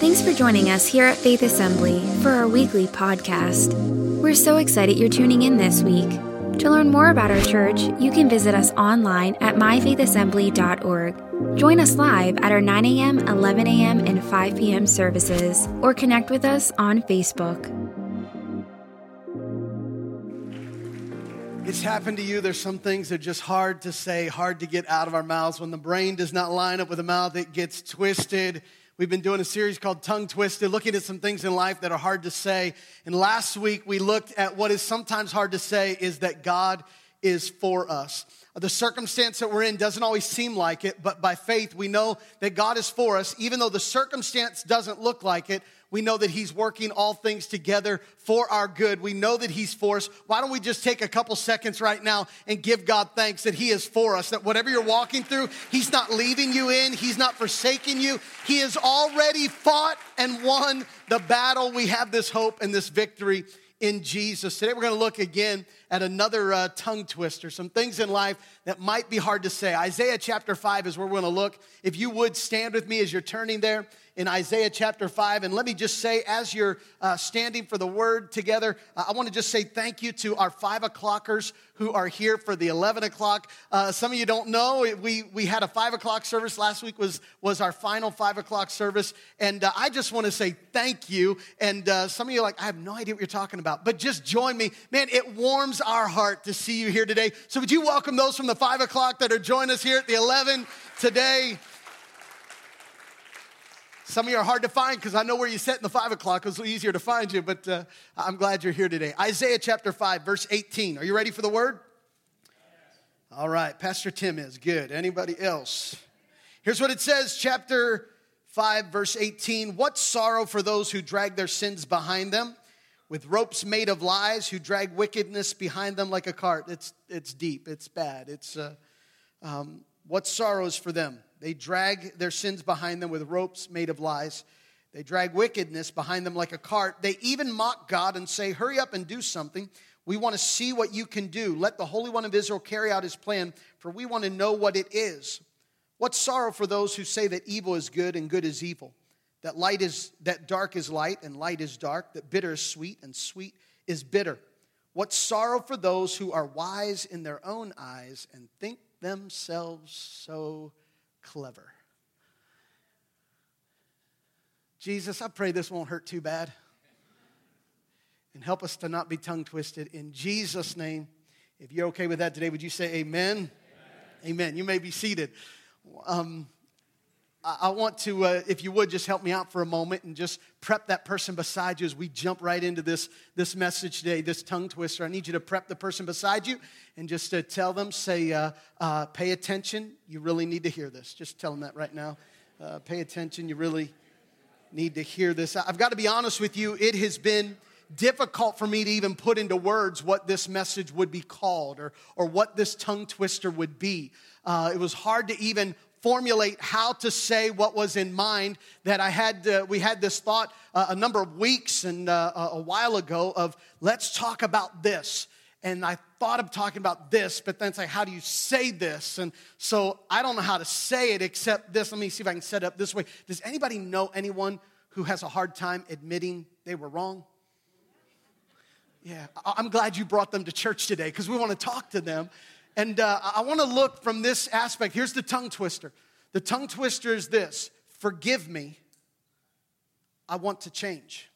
Thanks for joining us here at Faith Assembly for our weekly podcast. We're so excited you're tuning in this week. To learn more about our church, you can visit us online at myfaithassembly.org. Join us live at our 9 a.m., 11 a.m., and 5 p.m. services, or connect with us on Facebook. It's happened to you. There's some things that are just hard to say, hard to get out of our mouths. When the brain does not line up with the mouth, it gets twisted. We've been doing a series called Tongue Twisted, looking at some things in life that are hard to say. And last week we looked at what is sometimes hard to say is that God is for us. The circumstance that we're in doesn't always seem like it, but by faith we know that God is for us. Even though the circumstance doesn't look like it, we know that He's working all things together for our good. We know that He's for us. Why don't we just take a couple seconds right now and give God thanks that He is for us, that whatever you're walking through, He's not leaving you in, He's not forsaking you. He has already fought and won the battle. We have this hope and this victory in Jesus. Today we're going to look again at another uh, tongue twister, some things in life that might be hard to say. Isaiah chapter 5 is where we're going to look. If you would stand with me as you're turning there in Isaiah chapter 5. And let me just say, as you're uh, standing for the word together, uh, I want to just say thank you to our five o'clockers who are here for the 11 o'clock. Uh, some of you don't know, we, we had a five o'clock service. Last week was, was our final five o'clock service. And uh, I just want to say thank you. And uh, some of you are like, I have no idea what you're talking about, but just join me. Man, it warms our heart to see you here today. So would you welcome those from the five o'clock that are joining us here at the 11 today? Some of you are hard to find because I know where you sit in the five o'clock. It's easier to find you, but uh, I'm glad you're here today. Isaiah chapter 5, verse 18. Are you ready for the word? All right, Pastor Tim is good. Anybody else? Here's what it says, chapter 5, verse 18. What sorrow for those who drag their sins behind them with ropes made of lies, who drag wickedness behind them like a cart. It's, it's deep, it's bad. It's uh, um, what sorrows for them they drag their sins behind them with ropes made of lies. They drag wickedness behind them like a cart. They even mock God and say, Hurry up and do something. We want to see what you can do. Let the Holy One of Israel carry out his plan, for we want to know what it is. What sorrow for those who say that evil is good and good is evil, that light is that dark is light and light is dark, that bitter is sweet and sweet is bitter. What sorrow for those who are wise in their own eyes and think themselves so clever. Jesus, I pray this won't hurt too bad. And help us to not be tongue twisted. In Jesus' name, if you're okay with that today, would you say amen? Amen. amen. You may be seated. Um, I want to, uh, if you would, just help me out for a moment and just prep that person beside you as we jump right into this, this message today, this tongue twister. I need you to prep the person beside you and just uh, tell them, say, uh, uh, pay attention. You really need to hear this. Just tell them that right now. Uh, pay attention. You really need to hear this. I've got to be honest with you, it has been difficult for me to even put into words what this message would be called or, or what this tongue twister would be. Uh, it was hard to even formulate how to say what was in mind that i had uh, we had this thought uh, a number of weeks and uh, a while ago of let's talk about this. And i thought of talking about this but then say how do you say this? And so i don't know how to say it except this. Let me see if i can set it up this way. Does anybody know anyone who has a hard time admitting they were wrong? Yeah i'm glad you brought them to church today because we want to talk to them and uh, I want to look from this aspect. Here's the tongue twister. The tongue twister is this forgive me, I want to change.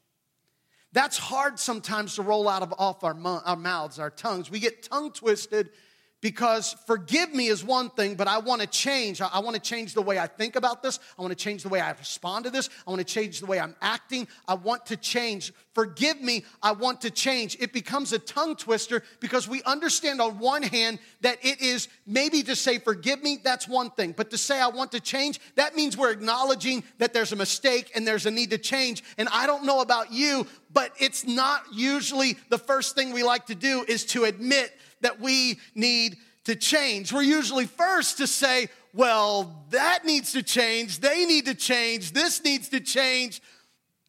That's hard sometimes to roll out of off our, our mouths, our tongues. We get tongue twisted because forgive me is one thing, but I want to change. I, want to change the way I think about this. I want to change the way I respond to this. I want to change the way I'm acting. I want to change. Forgive me, I want to change. It becomes a tongue twister because we understand on one hand that it is maybe to say forgive me, that's one thing. But to say I want to change, that means we're acknowledging that there's a mistake and there's a need to change. And I don't know about you, but it's not usually the first thing we like to do is to admit that we need to change. We're usually first to say, well, that needs to change, they need to change, this needs to change,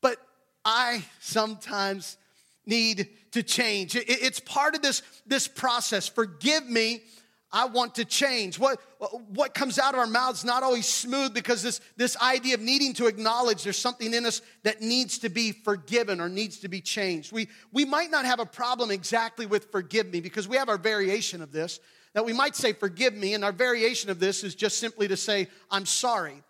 but I sometimes need to change. It's part of this, this process. Forgive me, I want to change. What, what comes out of our mouths not always smooth because this, this idea of needing to acknowledge there's something in us that needs to be forgiven or needs to be changed. We, we might not have a problem exactly with forgive me because we have our variation of this. That we might say forgive me, and our variation of this is just simply to say, I'm sorry.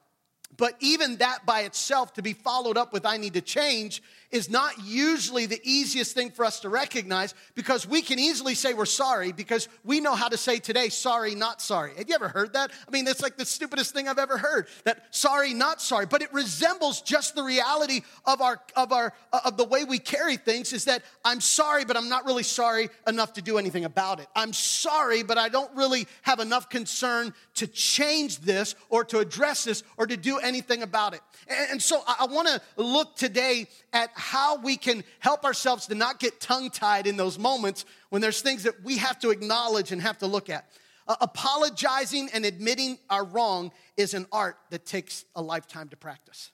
But even that by itself, to be followed up with I need to change, is not usually the easiest thing for us to recognize because we can easily say we're sorry because we know how to say today, sorry, not sorry. Have you ever heard that? I mean, it's like the stupidest thing I've ever heard that sorry, not sorry, but it resembles just the reality of our, of our, of the way we carry things is that I'm sorry, but I'm not really sorry enough to do anything about it. I'm sorry, but I don't really have enough concern to change this or to address this or to do anything about it. And so I want to look today at how we can help ourselves to not get tongue tied in those moments when there's things that we have to acknowledge and have to look at. Uh, apologizing and admitting our wrong is an art that takes a lifetime to practice.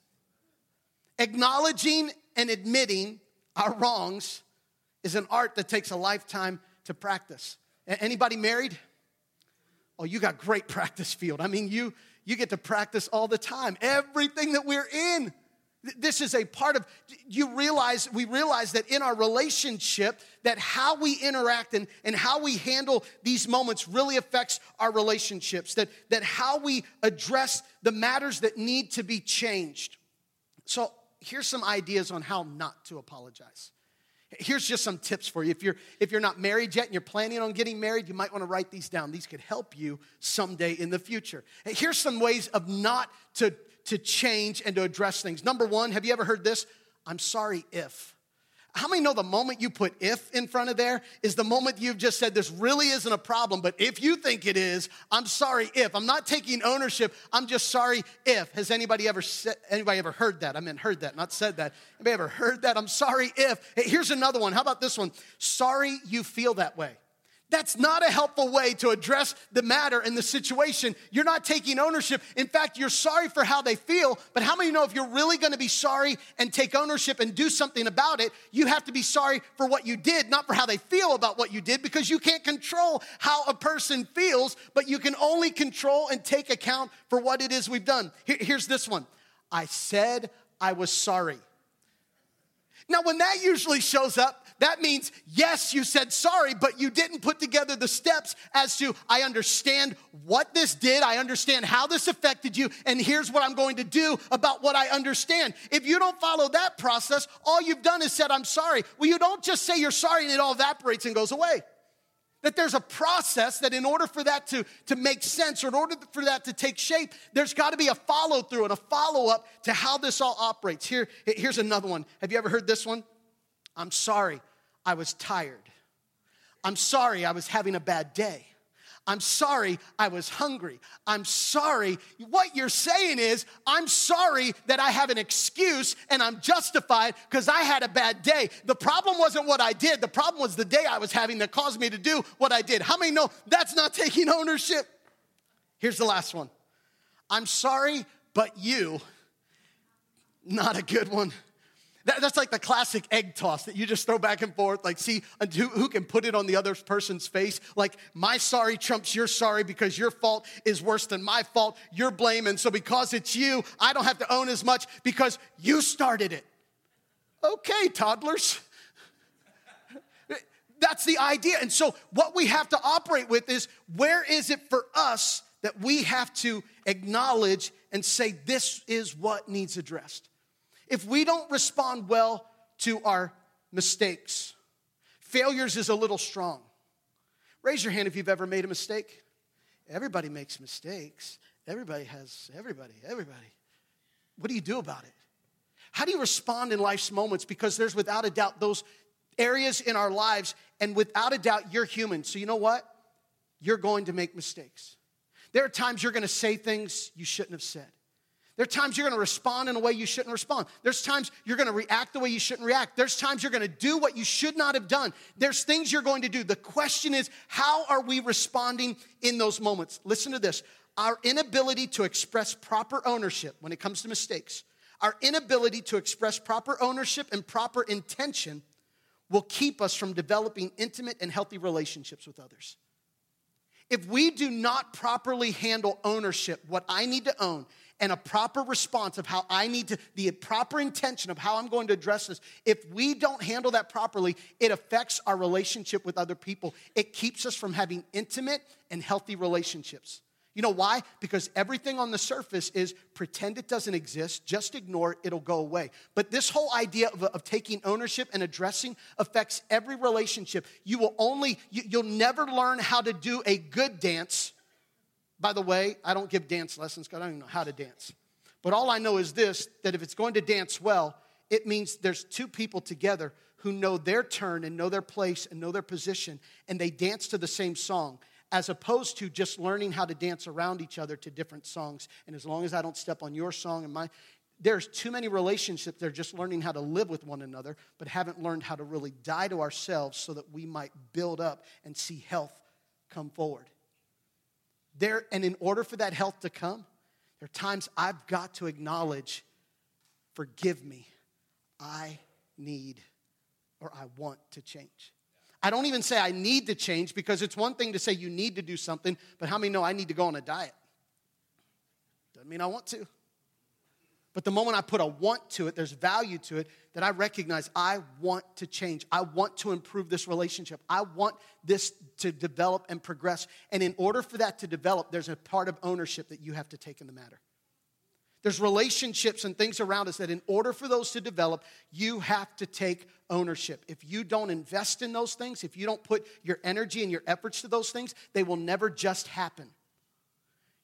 Acknowledging and admitting our wrongs is an art that takes a lifetime to practice. Anybody married? Oh, you got great practice field. I mean, you you get to practice all the time. Everything that we're in this is a part of you realize we realize that in our relationship that how we interact and, and how we handle these moments really affects our relationships that that how we address the matters that need to be changed so here's some ideas on how not to apologize here's just some tips for you if you're if you're not married yet and you're planning on getting married you might want to write these down these could help you someday in the future here's some ways of not to to change and to address things. Number one, have you ever heard this? I'm sorry if. How many know the moment you put if in front of there is the moment you've just said this really isn't a problem, but if you think it is, I'm sorry if. I'm not taking ownership. I'm just sorry if. Has anybody ever said, anybody ever heard that? I mean heard that, not said that. Anybody ever heard that? I'm sorry if. Hey, here's another one. How about this one? Sorry you feel that way. That's not a helpful way to address the matter and the situation. You're not taking ownership. In fact, you're sorry for how they feel, but how many know if you're really gonna be sorry and take ownership and do something about it, you have to be sorry for what you did, not for how they feel about what you did, because you can't control how a person feels, but you can only control and take account for what it is we've done. Here's this one I said I was sorry. Now, when that usually shows up, that means, yes, you said sorry, but you didn't put together the steps as to, I understand what this did, I understand how this affected you, and here's what I'm going to do about what I understand. If you don't follow that process, all you've done is said, I'm sorry. Well, you don't just say you're sorry and it all evaporates and goes away that there's a process that in order for that to, to make sense or in order for that to take shape there's got to be a follow through and a follow up to how this all operates here here's another one have you ever heard this one I'm sorry, I was tired. I'm sorry, I was having a bad day. I'm sorry, I was hungry. I'm sorry. What you're saying is, I'm sorry that I have an excuse and I'm justified because I had a bad day. The problem wasn't what I did, the problem was the day I was having that caused me to do what I did. How many know that's not taking ownership? Here's the last one I'm sorry, but you, not a good one. That, that's like the classic egg toss that you just throw back and forth, like, see who, who can put it on the other person's face. Like, my sorry trumps your sorry because your fault is worse than my fault. You're blaming. So, because it's you, I don't have to own as much because you started it. Okay, toddlers. That's the idea. And so, what we have to operate with is where is it for us that we have to acknowledge and say, this is what needs addressed? If we don't respond well to our mistakes, failures is a little strong. Raise your hand if you've ever made a mistake. Everybody makes mistakes. Everybody has, everybody, everybody. What do you do about it? How do you respond in life's moments? Because there's without a doubt those areas in our lives, and without a doubt, you're human. So you know what? You're going to make mistakes. There are times you're going to say things you shouldn't have said. There are times you're gonna respond in a way you shouldn't respond. There's times you're gonna react the way you shouldn't react. There's times you're gonna do what you should not have done. There's things you're going to do. The question is, how are we responding in those moments? Listen to this our inability to express proper ownership when it comes to mistakes, our inability to express proper ownership and proper intention will keep us from developing intimate and healthy relationships with others. If we do not properly handle ownership, what I need to own, and a proper response of how I need to, the proper intention of how I'm going to address this, if we don't handle that properly, it affects our relationship with other people. It keeps us from having intimate and healthy relationships. You know why? Because everything on the surface is pretend it doesn't exist, just ignore it, it'll go away. But this whole idea of, of taking ownership and addressing affects every relationship. You will only, you, you'll never learn how to do a good dance. By the way, I don't give dance lessons because I don't even know how to dance. But all I know is this that if it's going to dance well, it means there's two people together who know their turn and know their place and know their position, and they dance to the same song as opposed to just learning how to dance around each other to different songs. And as long as I don't step on your song and my, there's too many relationships they're just learning how to live with one another, but haven't learned how to really die to ourselves so that we might build up and see health come forward. There, and in order for that health to come, there are times I've got to acknowledge, forgive me, I need or I want to change. I don't even say I need to change because it's one thing to say you need to do something, but how many know I need to go on a diet? Doesn't mean I want to. But the moment I put a want to it, there's value to it, that I recognize I want to change. I want to improve this relationship. I want this to develop and progress. And in order for that to develop, there's a part of ownership that you have to take in the matter. There's relationships and things around us that, in order for those to develop, you have to take ownership. If you don't invest in those things, if you don't put your energy and your efforts to those things, they will never just happen.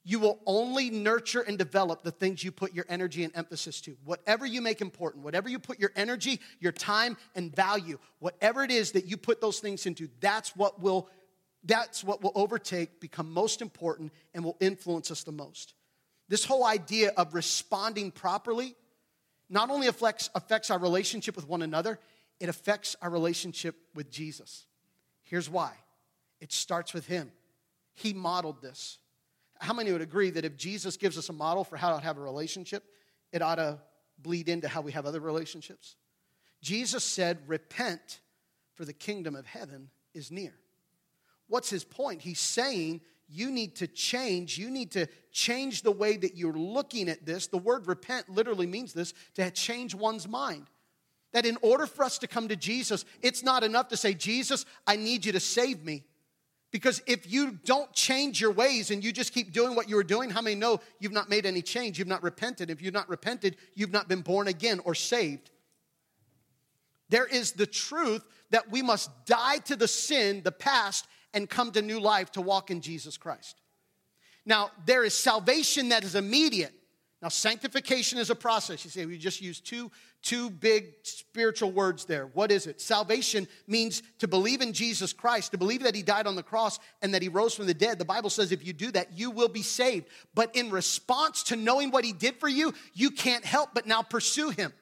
You will only nurture and develop the things you put your energy and emphasis to. Whatever you make important, whatever you put your energy, your time, and value, whatever it is that you put those things into, that's what will that's what will overtake, become most important, and will influence us the most. This whole idea of responding properly not only affects, affects our relationship with one another, it affects our relationship with Jesus. Here's why it starts with Him. He modeled this. How many would agree that if Jesus gives us a model for how to have a relationship, it ought to bleed into how we have other relationships? Jesus said, Repent, for the kingdom of heaven is near. What's his point? He's saying you need to change. You need to change the way that you're looking at this. The word repent literally means this to change one's mind. That in order for us to come to Jesus, it's not enough to say, Jesus, I need you to save me. Because if you don't change your ways and you just keep doing what you were doing, how many know you've not made any change? You've not repented. If you've not repented, you've not been born again or saved. There is the truth that we must die to the sin, the past, and come to new life to walk in Jesus Christ. Now, there is salvation that is immediate. Now, sanctification is a process. You say we just use two, two big spiritual words there. What is it? Salvation means to believe in Jesus Christ, to believe that He died on the cross and that He rose from the dead. The Bible says if you do that, you will be saved. But in response to knowing what He did for you, you can't help but now pursue Him.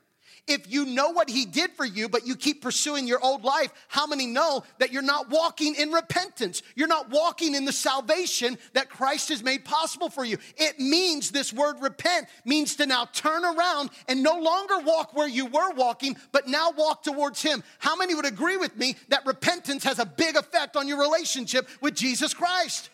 If you know what he did for you, but you keep pursuing your old life, how many know that you're not walking in repentance? You're not walking in the salvation that Christ has made possible for you. It means this word repent means to now turn around and no longer walk where you were walking, but now walk towards him. How many would agree with me that repentance has a big effect on your relationship with Jesus Christ?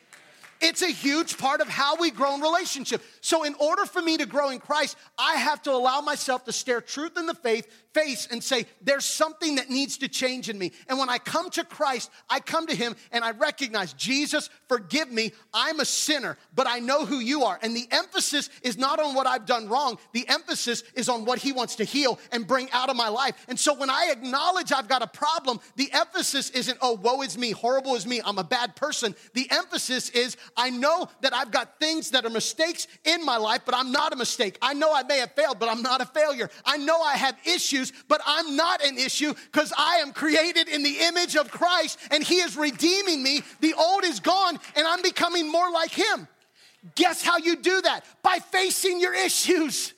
It's a huge part of how we grow in relationship. So, in order for me to grow in Christ, I have to allow myself to stare truth in the faith, face and say, There's something that needs to change in me. And when I come to Christ, I come to Him and I recognize, Jesus, forgive me. I'm a sinner, but I know who you are. And the emphasis is not on what I've done wrong, the emphasis is on what He wants to heal and bring out of my life. And so, when I acknowledge I've got a problem, the emphasis isn't, Oh, woe is me, horrible is me, I'm a bad person. The emphasis is, I know that I've got things that are mistakes in my life, but I'm not a mistake. I know I may have failed, but I'm not a failure. I know I have issues, but I'm not an issue because I am created in the image of Christ and He is redeeming me. The old is gone and I'm becoming more like Him. Guess how you do that? By facing your issues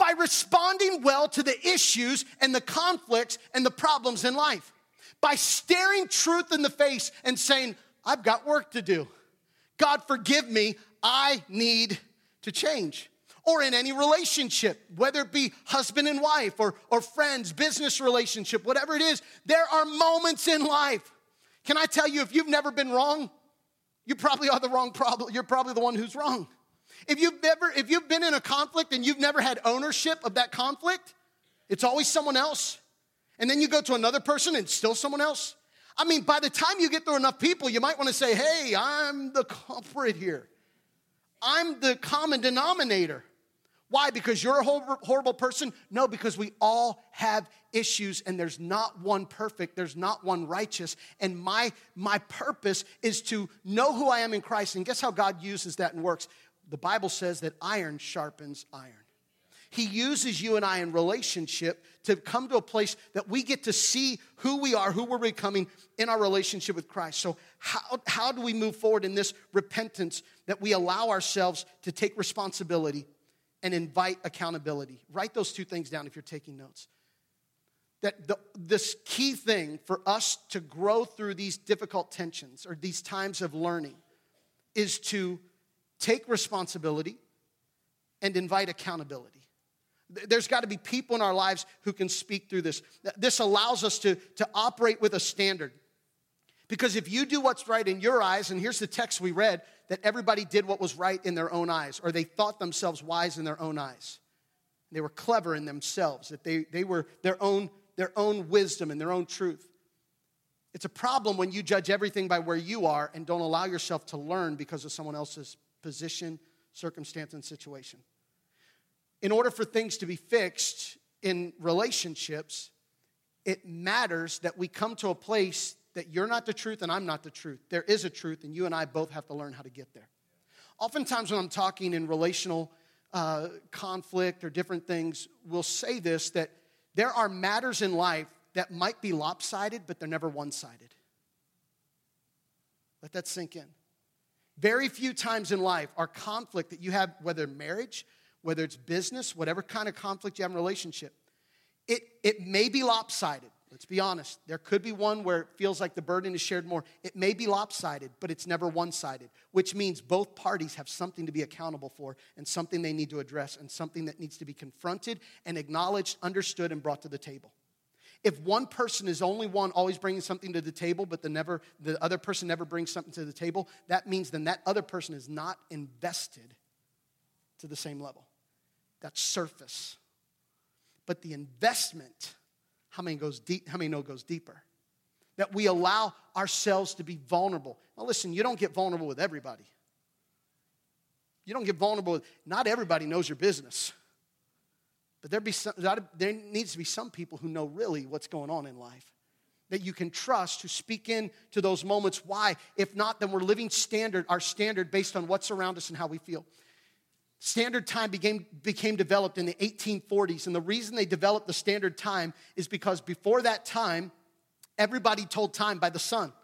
by responding well to the issues and the conflicts and the problems in life, by staring truth in the face and saying, I've got work to do. God, forgive me, I need to change. Or in any relationship, whether it be husband and wife or, or friends, business relationship, whatever it is, there are moments in life. Can I tell you, if you've never been wrong, You probably are the wrong problem. You're probably the one who's wrong. If you've ever, if you've been in a conflict and you've never had ownership of that conflict, it's always someone else. And then you go to another person and still someone else. I mean, by the time you get through enough people, you might want to say, hey, I'm the culprit here. I'm the common denominator. Why? Because you're a horrible person? No, because we all have issues and there's not one perfect, there's not one righteous. And my, my purpose is to know who I am in Christ. And guess how God uses that and works? The Bible says that iron sharpens iron. He uses you and I in relationship to come to a place that we get to see who we are, who we're becoming in our relationship with Christ. So, how, how do we move forward in this repentance that we allow ourselves to take responsibility and invite accountability? Write those two things down if you're taking notes. That the, this key thing for us to grow through these difficult tensions or these times of learning is to take responsibility and invite accountability. There's got to be people in our lives who can speak through this. This allows us to, to operate with a standard. Because if you do what's right in your eyes, and here's the text we read that everybody did what was right in their own eyes, or they thought themselves wise in their own eyes. They were clever in themselves, that they, they were their own, their own wisdom and their own truth. It's a problem when you judge everything by where you are and don't allow yourself to learn because of someone else's position, circumstance, and situation in order for things to be fixed in relationships, it matters that we come to a place that you're not the truth and I'm not the truth. There is a truth, and you and I both have to learn how to get there. Oftentimes, when I'm talking in relational uh, conflict or different things, we'll say this that there are matters in life that might be lopsided, but they're never one sided. Let that sink in. Very few times in life are conflict that you have, whether marriage, whether it's business, whatever kind of conflict you have in a relationship, it, it may be lopsided. Let's be honest. There could be one where it feels like the burden is shared more. It may be lopsided, but it's never one sided, which means both parties have something to be accountable for and something they need to address and something that needs to be confronted and acknowledged, understood, and brought to the table. If one person is only one always bringing something to the table, but the, never, the other person never brings something to the table, that means then that other person is not invested to the same level. That's surface. But the investment, how many goes deep, how many know goes deeper? That we allow ourselves to be vulnerable. Now listen, you don't get vulnerable with everybody. You don't get vulnerable with, not everybody knows your business. But there, be some, there needs to be some people who know really what's going on in life that you can trust to speak in to those moments. Why? If not, then we're living standard, our standard based on what's around us and how we feel. Standard time became, became developed in the 1840s, and the reason they developed the standard time is because before that time, everybody told time by the sun.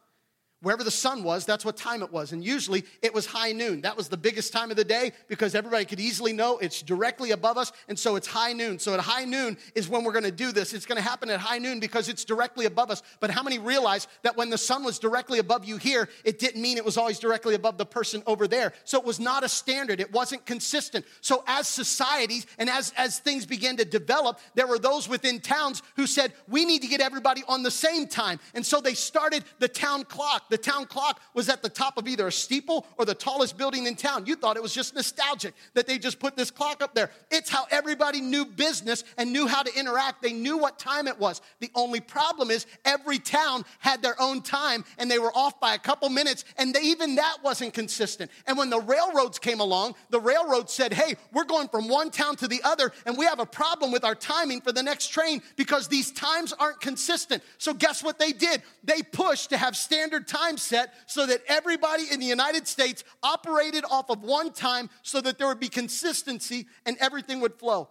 Wherever the sun was, that's what time it was. And usually it was high noon. That was the biggest time of the day because everybody could easily know it's directly above us. And so it's high noon. So at high noon is when we're going to do this. It's going to happen at high noon because it's directly above us. But how many realize that when the sun was directly above you here, it didn't mean it was always directly above the person over there? So it was not a standard. It wasn't consistent. So as societies and as, as things began to develop, there were those within towns who said, we need to get everybody on the same time. And so they started the town clock the town clock was at the top of either a steeple or the tallest building in town. You thought it was just nostalgic that they just put this clock up there. It's how everybody knew business and knew how to interact. They knew what time it was. The only problem is every town had their own time and they were off by a couple minutes, and they, even that wasn't consistent. And when the railroads came along, the railroad said, Hey, we're going from one town to the other, and we have a problem with our timing for the next train because these times aren't consistent. So, guess what they did? They pushed to have standard time time set so that everybody in the United States operated off of one time so that there would be consistency and everything would flow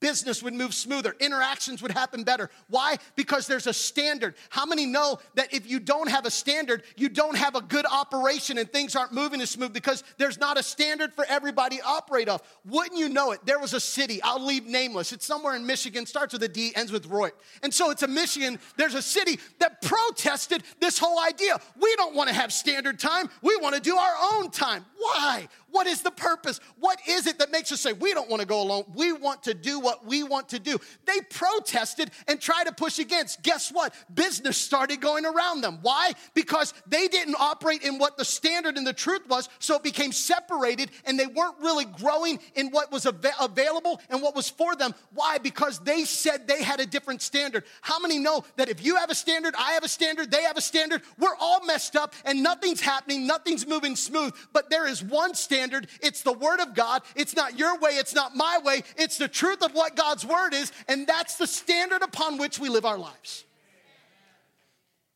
business would move smoother, interactions would happen better. Why? Because there's a standard. How many know that if you don't have a standard, you don't have a good operation and things aren't moving as smooth because there's not a standard for everybody to operate off? Wouldn't you know it? There was a city, I'll leave nameless. It's somewhere in Michigan, starts with a D, ends with Roy. And so it's a Michigan, there's a city that protested this whole idea. We don't want to have standard time, we want to do our own time. Why? What is the purpose? What is it that makes us say, we don't want to go alone? We want to do what we want to do. They protested and tried to push against. Guess what? Business started going around them. Why? Because they didn't operate in what the standard and the truth was, so it became separated and they weren't really growing in what was av- available and what was for them. Why? Because they said they had a different standard. How many know that if you have a standard, I have a standard, they have a standard, we're all messed up and nothing's happening, nothing's moving smooth, but there is one standard. It's the Word of God. It's not your way, it's not my way. It's the truth of what God's Word is, and that's the standard upon which we live our lives.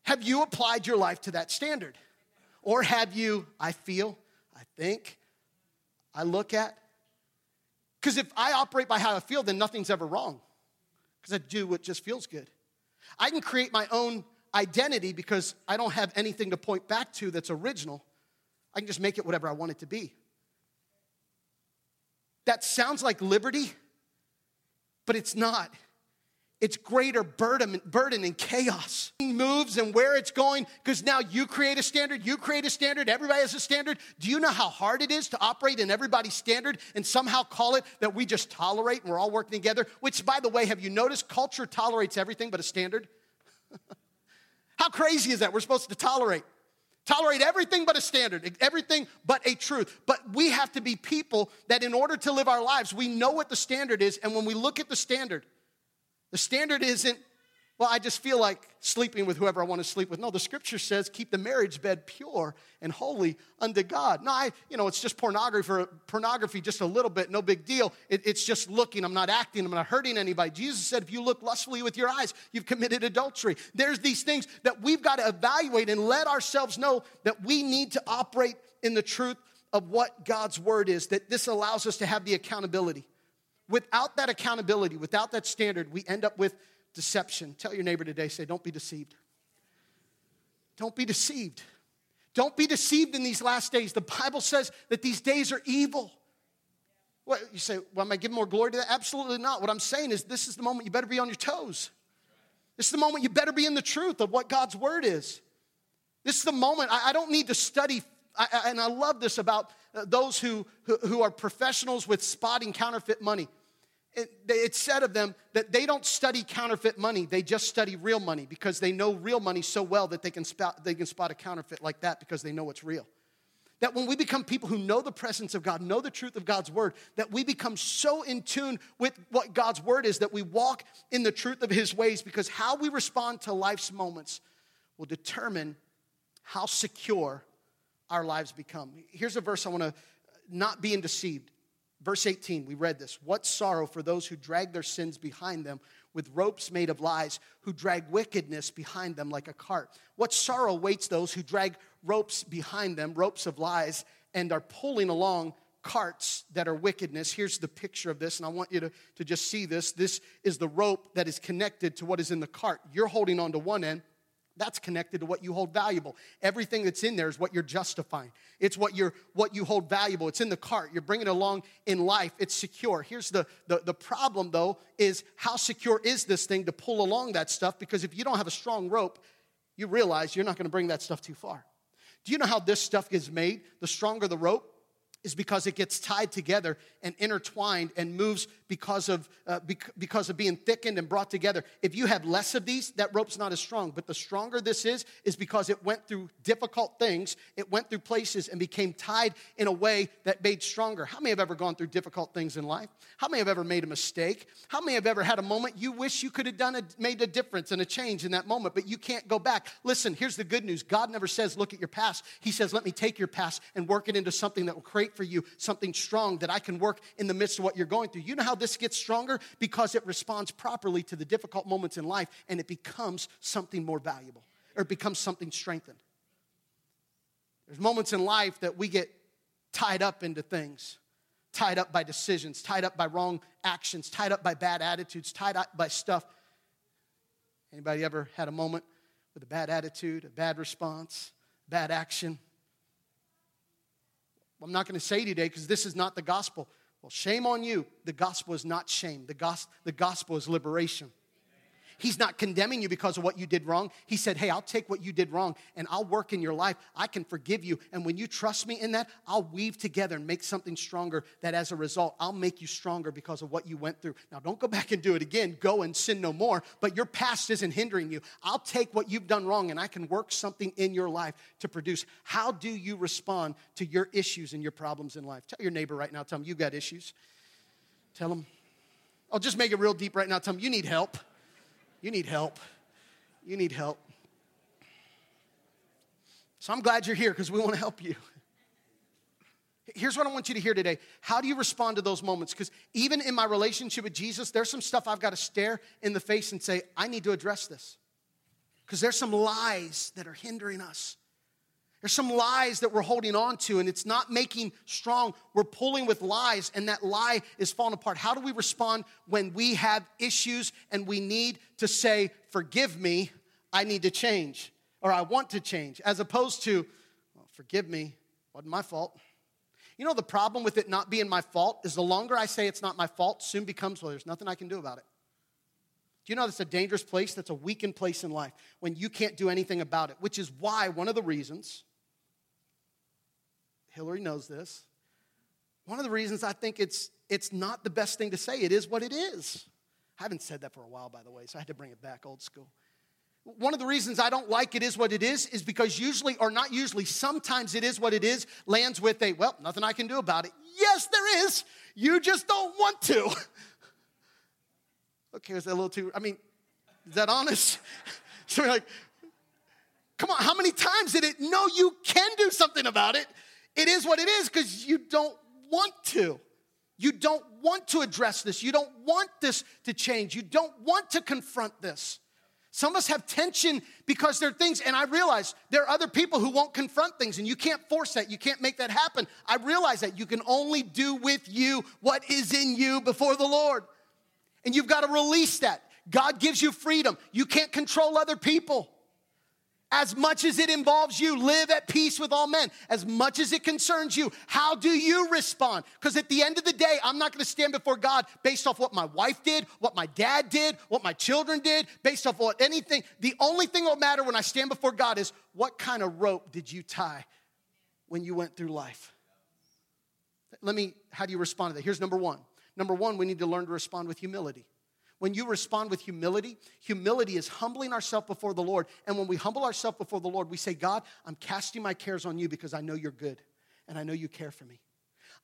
Have you applied your life to that standard? Or have you, I feel, I think, I look at? Because if I operate by how I feel, then nothing's ever wrong. Because I do what just feels good. I can create my own identity because I don't have anything to point back to that's original. I can just make it whatever I want it to be. That sounds like liberty, but it's not. It's greater burden, burden and chaos. Moves and where it's going, because now you create a standard, you create a standard, everybody has a standard. Do you know how hard it is to operate in everybody's standard and somehow call it that we just tolerate and we're all working together? Which, by the way, have you noticed culture tolerates everything but a standard? how crazy is that? We're supposed to tolerate. Tolerate everything but a standard, everything but a truth. But we have to be people that, in order to live our lives, we know what the standard is. And when we look at the standard, the standard isn't, well, I just feel like sleeping with whoever I want to sleep with. No, the scripture says keep the marriage bed pure and holy unto God. No, I, you know, it's just pornography pornography, just a little bit, no big deal. It, it's just looking. I'm not acting. I'm not hurting anybody. Jesus said, if you look lustfully with your eyes, you've committed adultery. There's these things that we've got to evaluate and let ourselves know that we need to operate in the truth of what God's word is, that this allows us to have the accountability. Without that accountability, without that standard, we end up with deception. Tell your neighbor today, say, don't be deceived. Don't be deceived. Don't be deceived in these last days. The Bible says that these days are evil. What you say, well, am I giving more glory to that? Absolutely not. What I'm saying is this is the moment you better be on your toes. This is the moment you better be in the truth of what God's word is. This is the moment I, I don't need to study, I, I, and I love this about uh, those who, who, who are professionals with spotting counterfeit money it's said of them that they don't study counterfeit money, they just study real money because they know real money so well that they can, spot, they can spot a counterfeit like that because they know it's real. That when we become people who know the presence of God, know the truth of God's word, that we become so in tune with what God's word is that we walk in the truth of his ways because how we respond to life's moments will determine how secure our lives become. Here's a verse I want to not being deceived. Verse 18, we read this. What sorrow for those who drag their sins behind them with ropes made of lies, who drag wickedness behind them like a cart. What sorrow waits those who drag ropes behind them, ropes of lies, and are pulling along carts that are wickedness. Here's the picture of this, and I want you to, to just see this. This is the rope that is connected to what is in the cart. You're holding on to one end, that's connected to what you hold valuable. Everything that's in there is what you're justifying. It's what you're what you hold valuable. It's in the cart. You're bringing it along in life. It's secure. Here's the, the, the problem though is how secure is this thing to pull along that stuff? Because if you don't have a strong rope, you realize you're not going to bring that stuff too far. Do you know how this stuff gets made? The stronger the rope, is because it gets tied together and intertwined and moves because of, uh, bec- because of being thickened and brought together. If you have less of these, that rope's not as strong. But the stronger this is, is because it went through difficult things, it went through places and became tied in a way that made stronger. How many have ever gone through difficult things in life? How many have ever made a mistake? How many have ever had a moment you wish you could have done a, made a difference and a change in that moment, but you can't go back? Listen, here's the good news God never says, look at your past. He says, let me take your past and work it into something that will create for you something strong that I can work in the midst of what you're going through. You know how this gets stronger? Because it responds properly to the difficult moments in life and it becomes something more valuable or it becomes something strengthened. There's moments in life that we get tied up into things, tied up by decisions, tied up by wrong actions, tied up by bad attitudes, tied up by stuff. Anybody ever had a moment with a bad attitude, a bad response, bad action? I'm not going to say today because this is not the gospel. Well, shame on you. The gospel is not shame, the, gos- the gospel is liberation. He's not condemning you because of what you did wrong. He said, Hey, I'll take what you did wrong and I'll work in your life. I can forgive you. And when you trust me in that, I'll weave together and make something stronger that as a result, I'll make you stronger because of what you went through. Now, don't go back and do it again. Go and sin no more. But your past isn't hindering you. I'll take what you've done wrong and I can work something in your life to produce. How do you respond to your issues and your problems in life? Tell your neighbor right now, tell them you got issues. Tell them. I'll just make it real deep right now. Tell them you need help. You need help. You need help. So I'm glad you're here because we want to help you. Here's what I want you to hear today. How do you respond to those moments? Because even in my relationship with Jesus, there's some stuff I've got to stare in the face and say, I need to address this. Because there's some lies that are hindering us. There's some lies that we're holding on to, and it's not making strong. We're pulling with lies, and that lie is falling apart. How do we respond when we have issues and we need to say, Forgive me, I need to change, or I want to change, as opposed to, well, Forgive me, wasn't my fault. You know, the problem with it not being my fault is the longer I say it's not my fault, soon becomes, well, there's nothing I can do about it. Do you know that's a dangerous place? That's a weakened place in life when you can't do anything about it, which is why one of the reasons Hillary knows this. One of the reasons I think it's, it's not the best thing to say, it is what it is. I haven't said that for a while, by the way, so I had to bring it back old school. One of the reasons I don't like it is what it is is because usually, or not usually, sometimes it is what it is lands with a, well, nothing I can do about it. Yes, there is. You just don't want to. okay, is that a little too, I mean, is that honest? so like, come on, how many times did it? No, you can do something about it. It is what it is because you don't want to. You don't want to address this. You don't want this to change. You don't want to confront this. Some of us have tension because there are things, and I realize there are other people who won't confront things, and you can't force that. You can't make that happen. I realize that you can only do with you what is in you before the Lord. And you've got to release that. God gives you freedom. You can't control other people. As much as it involves you, live at peace with all men. As much as it concerns you, how do you respond? Because at the end of the day, I'm not gonna stand before God based off what my wife did, what my dad did, what my children did, based off what anything. The only thing that will matter when I stand before God is what kind of rope did you tie when you went through life? Let me, how do you respond to that? Here's number one. Number one, we need to learn to respond with humility. When you respond with humility, humility is humbling ourselves before the Lord. And when we humble ourselves before the Lord, we say, God, I'm casting my cares on you because I know you're good and I know you care for me.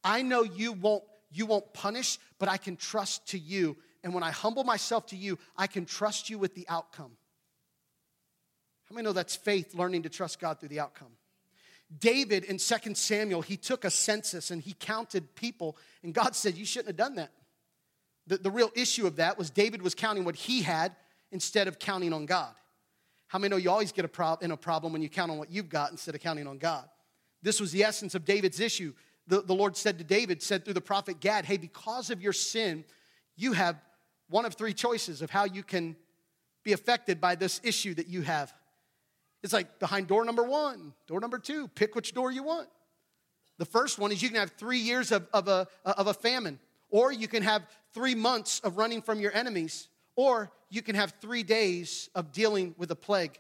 I know you won't, you won't punish, but I can trust to you. And when I humble myself to you, I can trust you with the outcome. How many know that's faith, learning to trust God through the outcome? David in 2 Samuel, he took a census and he counted people, and God said, You shouldn't have done that. The, the real issue of that was David was counting what he had instead of counting on God. How many know you always get a prob- in a problem when you count on what you've got instead of counting on God? This was the essence of David's issue. The, the Lord said to David, said through the prophet Gad, hey, because of your sin, you have one of three choices of how you can be affected by this issue that you have. It's like behind door number one, door number two, pick which door you want. The first one is you can have three years of, of, a, of a famine. Or you can have three months of running from your enemies. Or you can have three days of dealing with a plague.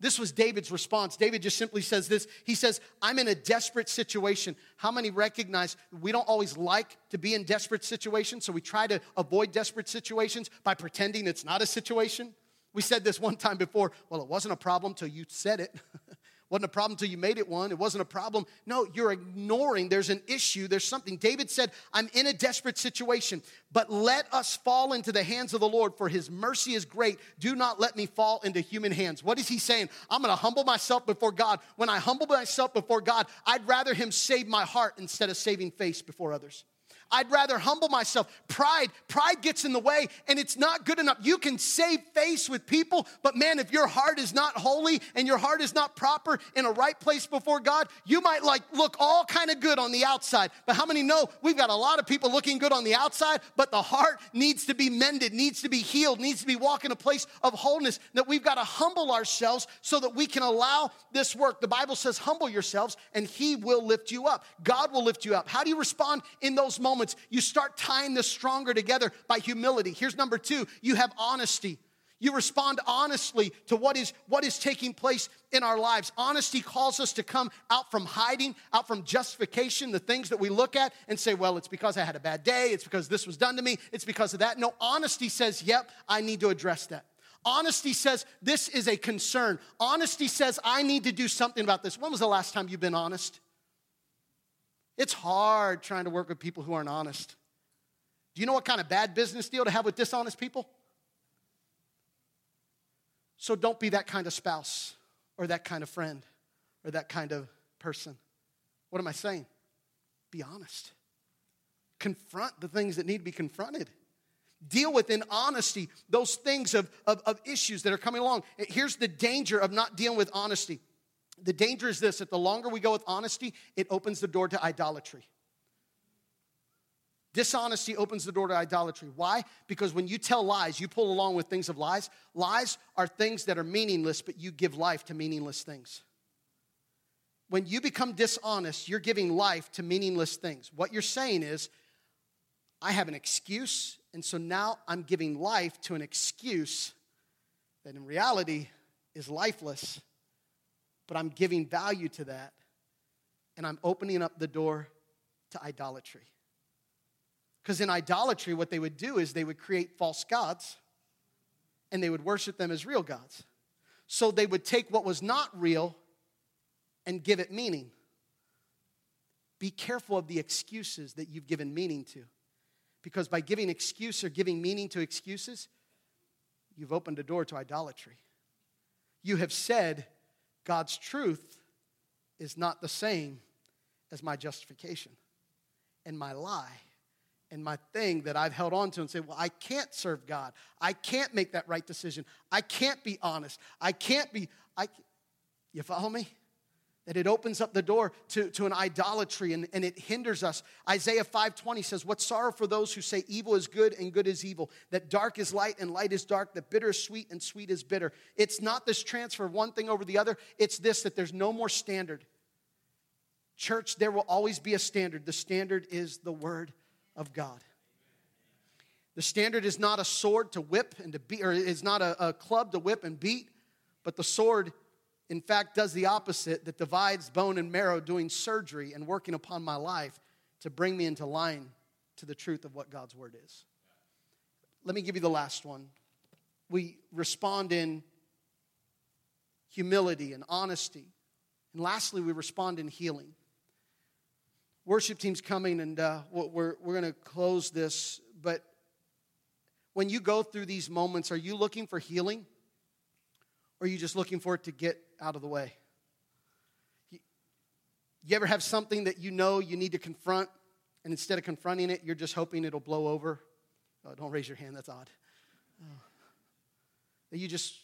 This was David's response. David just simply says this. He says, I'm in a desperate situation. How many recognize we don't always like to be in desperate situations, so we try to avoid desperate situations by pretending it's not a situation? We said this one time before. Well, it wasn't a problem till you said it. Wasn't a problem until you made it one. It wasn't a problem. No, you're ignoring. There's an issue. There's something. David said, I'm in a desperate situation, but let us fall into the hands of the Lord, for his mercy is great. Do not let me fall into human hands. What is he saying? I'm going to humble myself before God. When I humble myself before God, I'd rather him save my heart instead of saving face before others. I'd rather humble myself. Pride, pride gets in the way and it's not good enough. You can save face with people, but man, if your heart is not holy and your heart is not proper in a right place before God, you might like look all kind of good on the outside. But how many know we've got a lot of people looking good on the outside, but the heart needs to be mended, needs to be healed, needs to be walking in a place of wholeness that we've got to humble ourselves so that we can allow this work. The Bible says humble yourselves and he will lift you up. God will lift you up. How do you respond in those moments? Moments, you start tying this stronger together by humility. Here's number two you have honesty. You respond honestly to what is, what is taking place in our lives. Honesty calls us to come out from hiding, out from justification, the things that we look at and say, well, it's because I had a bad day, it's because this was done to me, it's because of that. No, honesty says, yep, I need to address that. Honesty says, this is a concern. Honesty says, I need to do something about this. When was the last time you've been honest? It's hard trying to work with people who aren't honest. Do you know what kind of bad business deal to have with dishonest people? So don't be that kind of spouse or that kind of friend or that kind of person. What am I saying? Be honest. Confront the things that need to be confronted. Deal with in honesty those things of, of, of issues that are coming along. Here's the danger of not dealing with honesty. The danger is this that the longer we go with honesty, it opens the door to idolatry. Dishonesty opens the door to idolatry. Why? Because when you tell lies, you pull along with things of lies. Lies are things that are meaningless, but you give life to meaningless things. When you become dishonest, you're giving life to meaningless things. What you're saying is, I have an excuse, and so now I'm giving life to an excuse that in reality is lifeless, but I'm giving value to that, and I'm opening up the door to idolatry. Because in idolatry, what they would do is they would create false gods and they would worship them as real gods. So they would take what was not real and give it meaning. Be careful of the excuses that you've given meaning to. Because by giving excuse or giving meaning to excuses, you've opened a door to idolatry. You have said God's truth is not the same as my justification. And my lie and my thing that I've held on to and say, well, I can't serve God. I can't make that right decision. I can't be honest. I can't be, I, you follow me? That it opens up the door to, to an idolatry and, and it hinders us. Isaiah 5:20 says, What sorrow for those who say evil is good and good is evil, that dark is light and light is dark, that bitter is sweet and sweet is bitter. It's not this transfer of one thing over the other, it's this that there's no more standard. Church, there will always be a standard. The standard is the word of God. The standard is not a sword to whip and to beat, or is not a, a club to whip and beat, but the sword, in fact, does the opposite that divides bone and marrow, doing surgery and working upon my life to bring me into line to the truth of what God's word is. Let me give you the last one. We respond in humility and honesty. And lastly, we respond in healing worship team's coming and uh, we're, we're going to close this but when you go through these moments are you looking for healing or are you just looking for it to get out of the way. You, ever have something that you know you need to confront and instead of confronting it you're just hoping it'll blow over? Oh, don't raise your hand that's odd. Oh. you just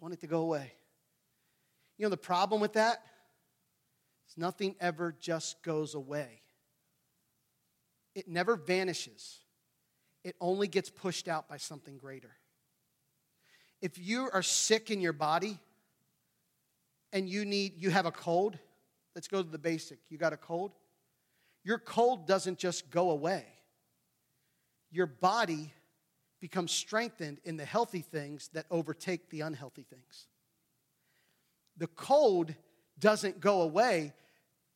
want it to go away. You know the problem with that is nothing ever just goes away. It never vanishes, it only gets pushed out by something greater. If you are sick in your body and you need you have a cold, let's go to the basic. You got a cold? Your cold doesn't just go away. Your body becomes strengthened in the healthy things that overtake the unhealthy things. The cold doesn't go away,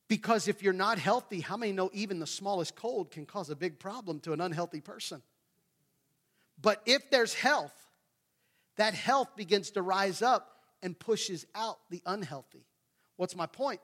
because if you're not healthy, how many know even the smallest cold can cause a big problem to an unhealthy person? But if there's health, that health begins to rise up and pushes out the unhealthy. What's my point?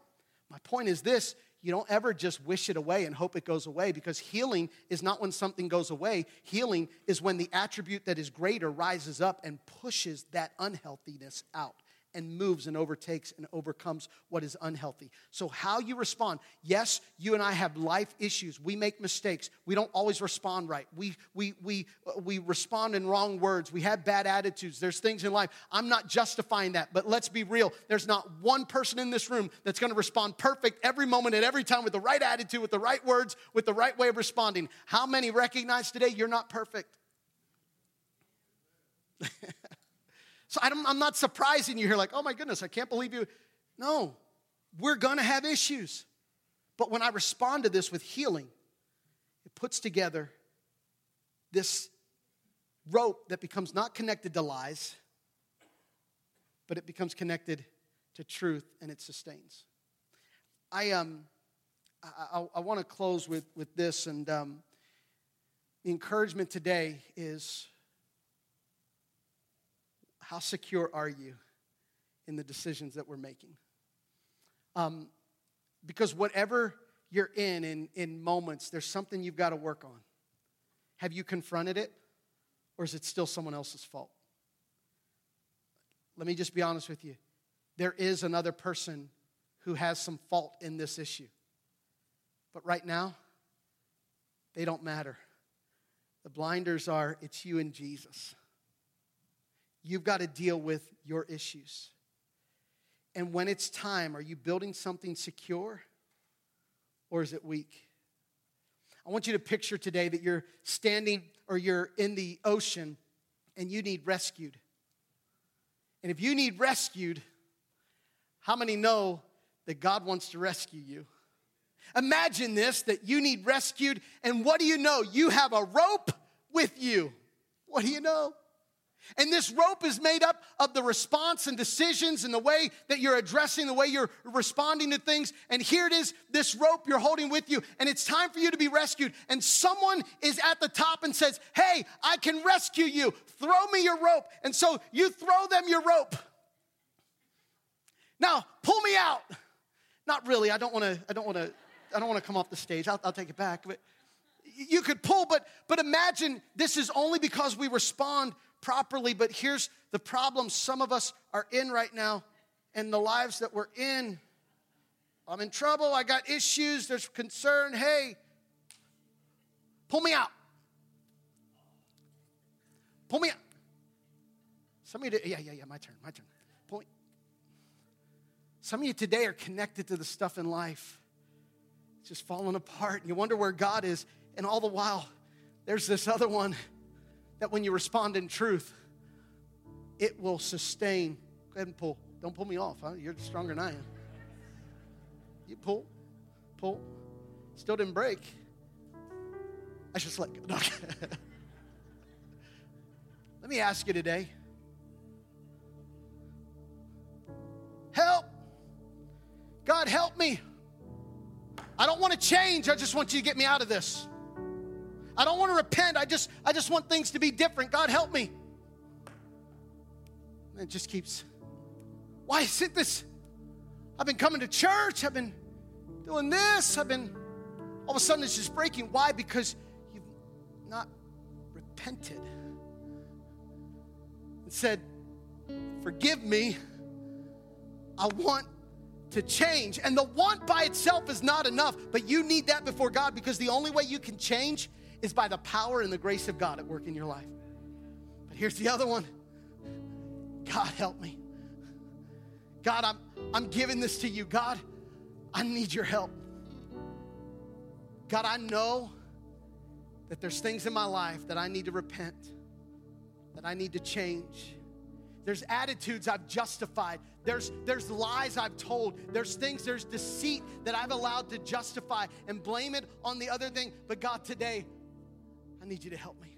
My point is this you don't ever just wish it away and hope it goes away because healing is not when something goes away. Healing is when the attribute that is greater rises up and pushes that unhealthiness out and moves and overtakes and overcomes what is unhealthy. So, how you respond, yes, you and I have life issues. We make mistakes. We don't always respond right. We, we, we, uh, we respond in wrong words. We have bad attitudes. There's things in life. I'm not justifying that, but let's be real. There's not one person in this room that's going to respond perfect every moment and every time with the right attitude, with the right words, with the right way of responding. How many recognize today you're not perfect? So I'm not surprising you here, like, oh my goodness, I can't believe you. No, we're gonna have issues. But when I respond to this with healing, it puts together this rope that becomes not connected to lies, but it becomes connected to truth and it sustains. I, um, I, I, I want to close with, with this, and um, the encouragement today is how secure are you in the decisions that we're making? Um, because whatever you're in, in in moments, there's something you've got to work on. Have you confronted it, or is it still someone else's fault? Let me just be honest with you. There is another person who has some fault in this issue. But right now, they don't matter. The blinders are it's you and Jesus. You've got to deal with your issues. And when it's time, are you building something secure or is it weak? I want you to picture today that you're standing or you're in the ocean and you need rescued. And if you need rescued, how many know that God wants to rescue you? Imagine this that you need rescued, and what do you know? You have a rope with you. What do you know? And this rope is made up of the response and decisions and the way that you're addressing, the way you're responding to things. And here it is, this rope you're holding with you, and it's time for you to be rescued. And someone is at the top and says, Hey, I can rescue you. Throw me your rope. And so you throw them your rope. Now, pull me out. Not really. I don't want to, I don't want to, I don't want to come off the stage. I'll, I'll take it back. But you could pull, but but imagine this is only because we respond properly. But here's the problem some of us are in right now, and the lives that we're in. I'm in trouble. I got issues. There's concern. Hey, pull me out. Pull me out. Somebody, yeah, yeah, yeah, my turn, my turn. Pull me. Some of you today are connected to the stuff in life. It's just falling apart. And you wonder where God is. And all the while, there's this other one that when you respond in truth, it will sustain. Go ahead and pull. Don't pull me off, huh? You're stronger than I am. You pull, pull. Still didn't break. I just let go. let me ask you today. Help. God, help me. I don't want to change. I just want you to get me out of this. I don't want to repent. I just, I just want things to be different. God, help me. And it just keeps, why is it this? I've been coming to church. I've been doing this. I've been, all of a sudden it's just breaking. Why? Because you've not repented and said, forgive me. I want to change. And the want by itself is not enough, but you need that before God because the only way you can change is by the power and the grace of God at work in your life. But here's the other one God, help me. God, I'm, I'm giving this to you. God, I need your help. God, I know that there's things in my life that I need to repent, that I need to change. There's attitudes I've justified. There's, there's lies I've told. There's things, there's deceit that I've allowed to justify and blame it on the other thing. But God, today, I need you to help me.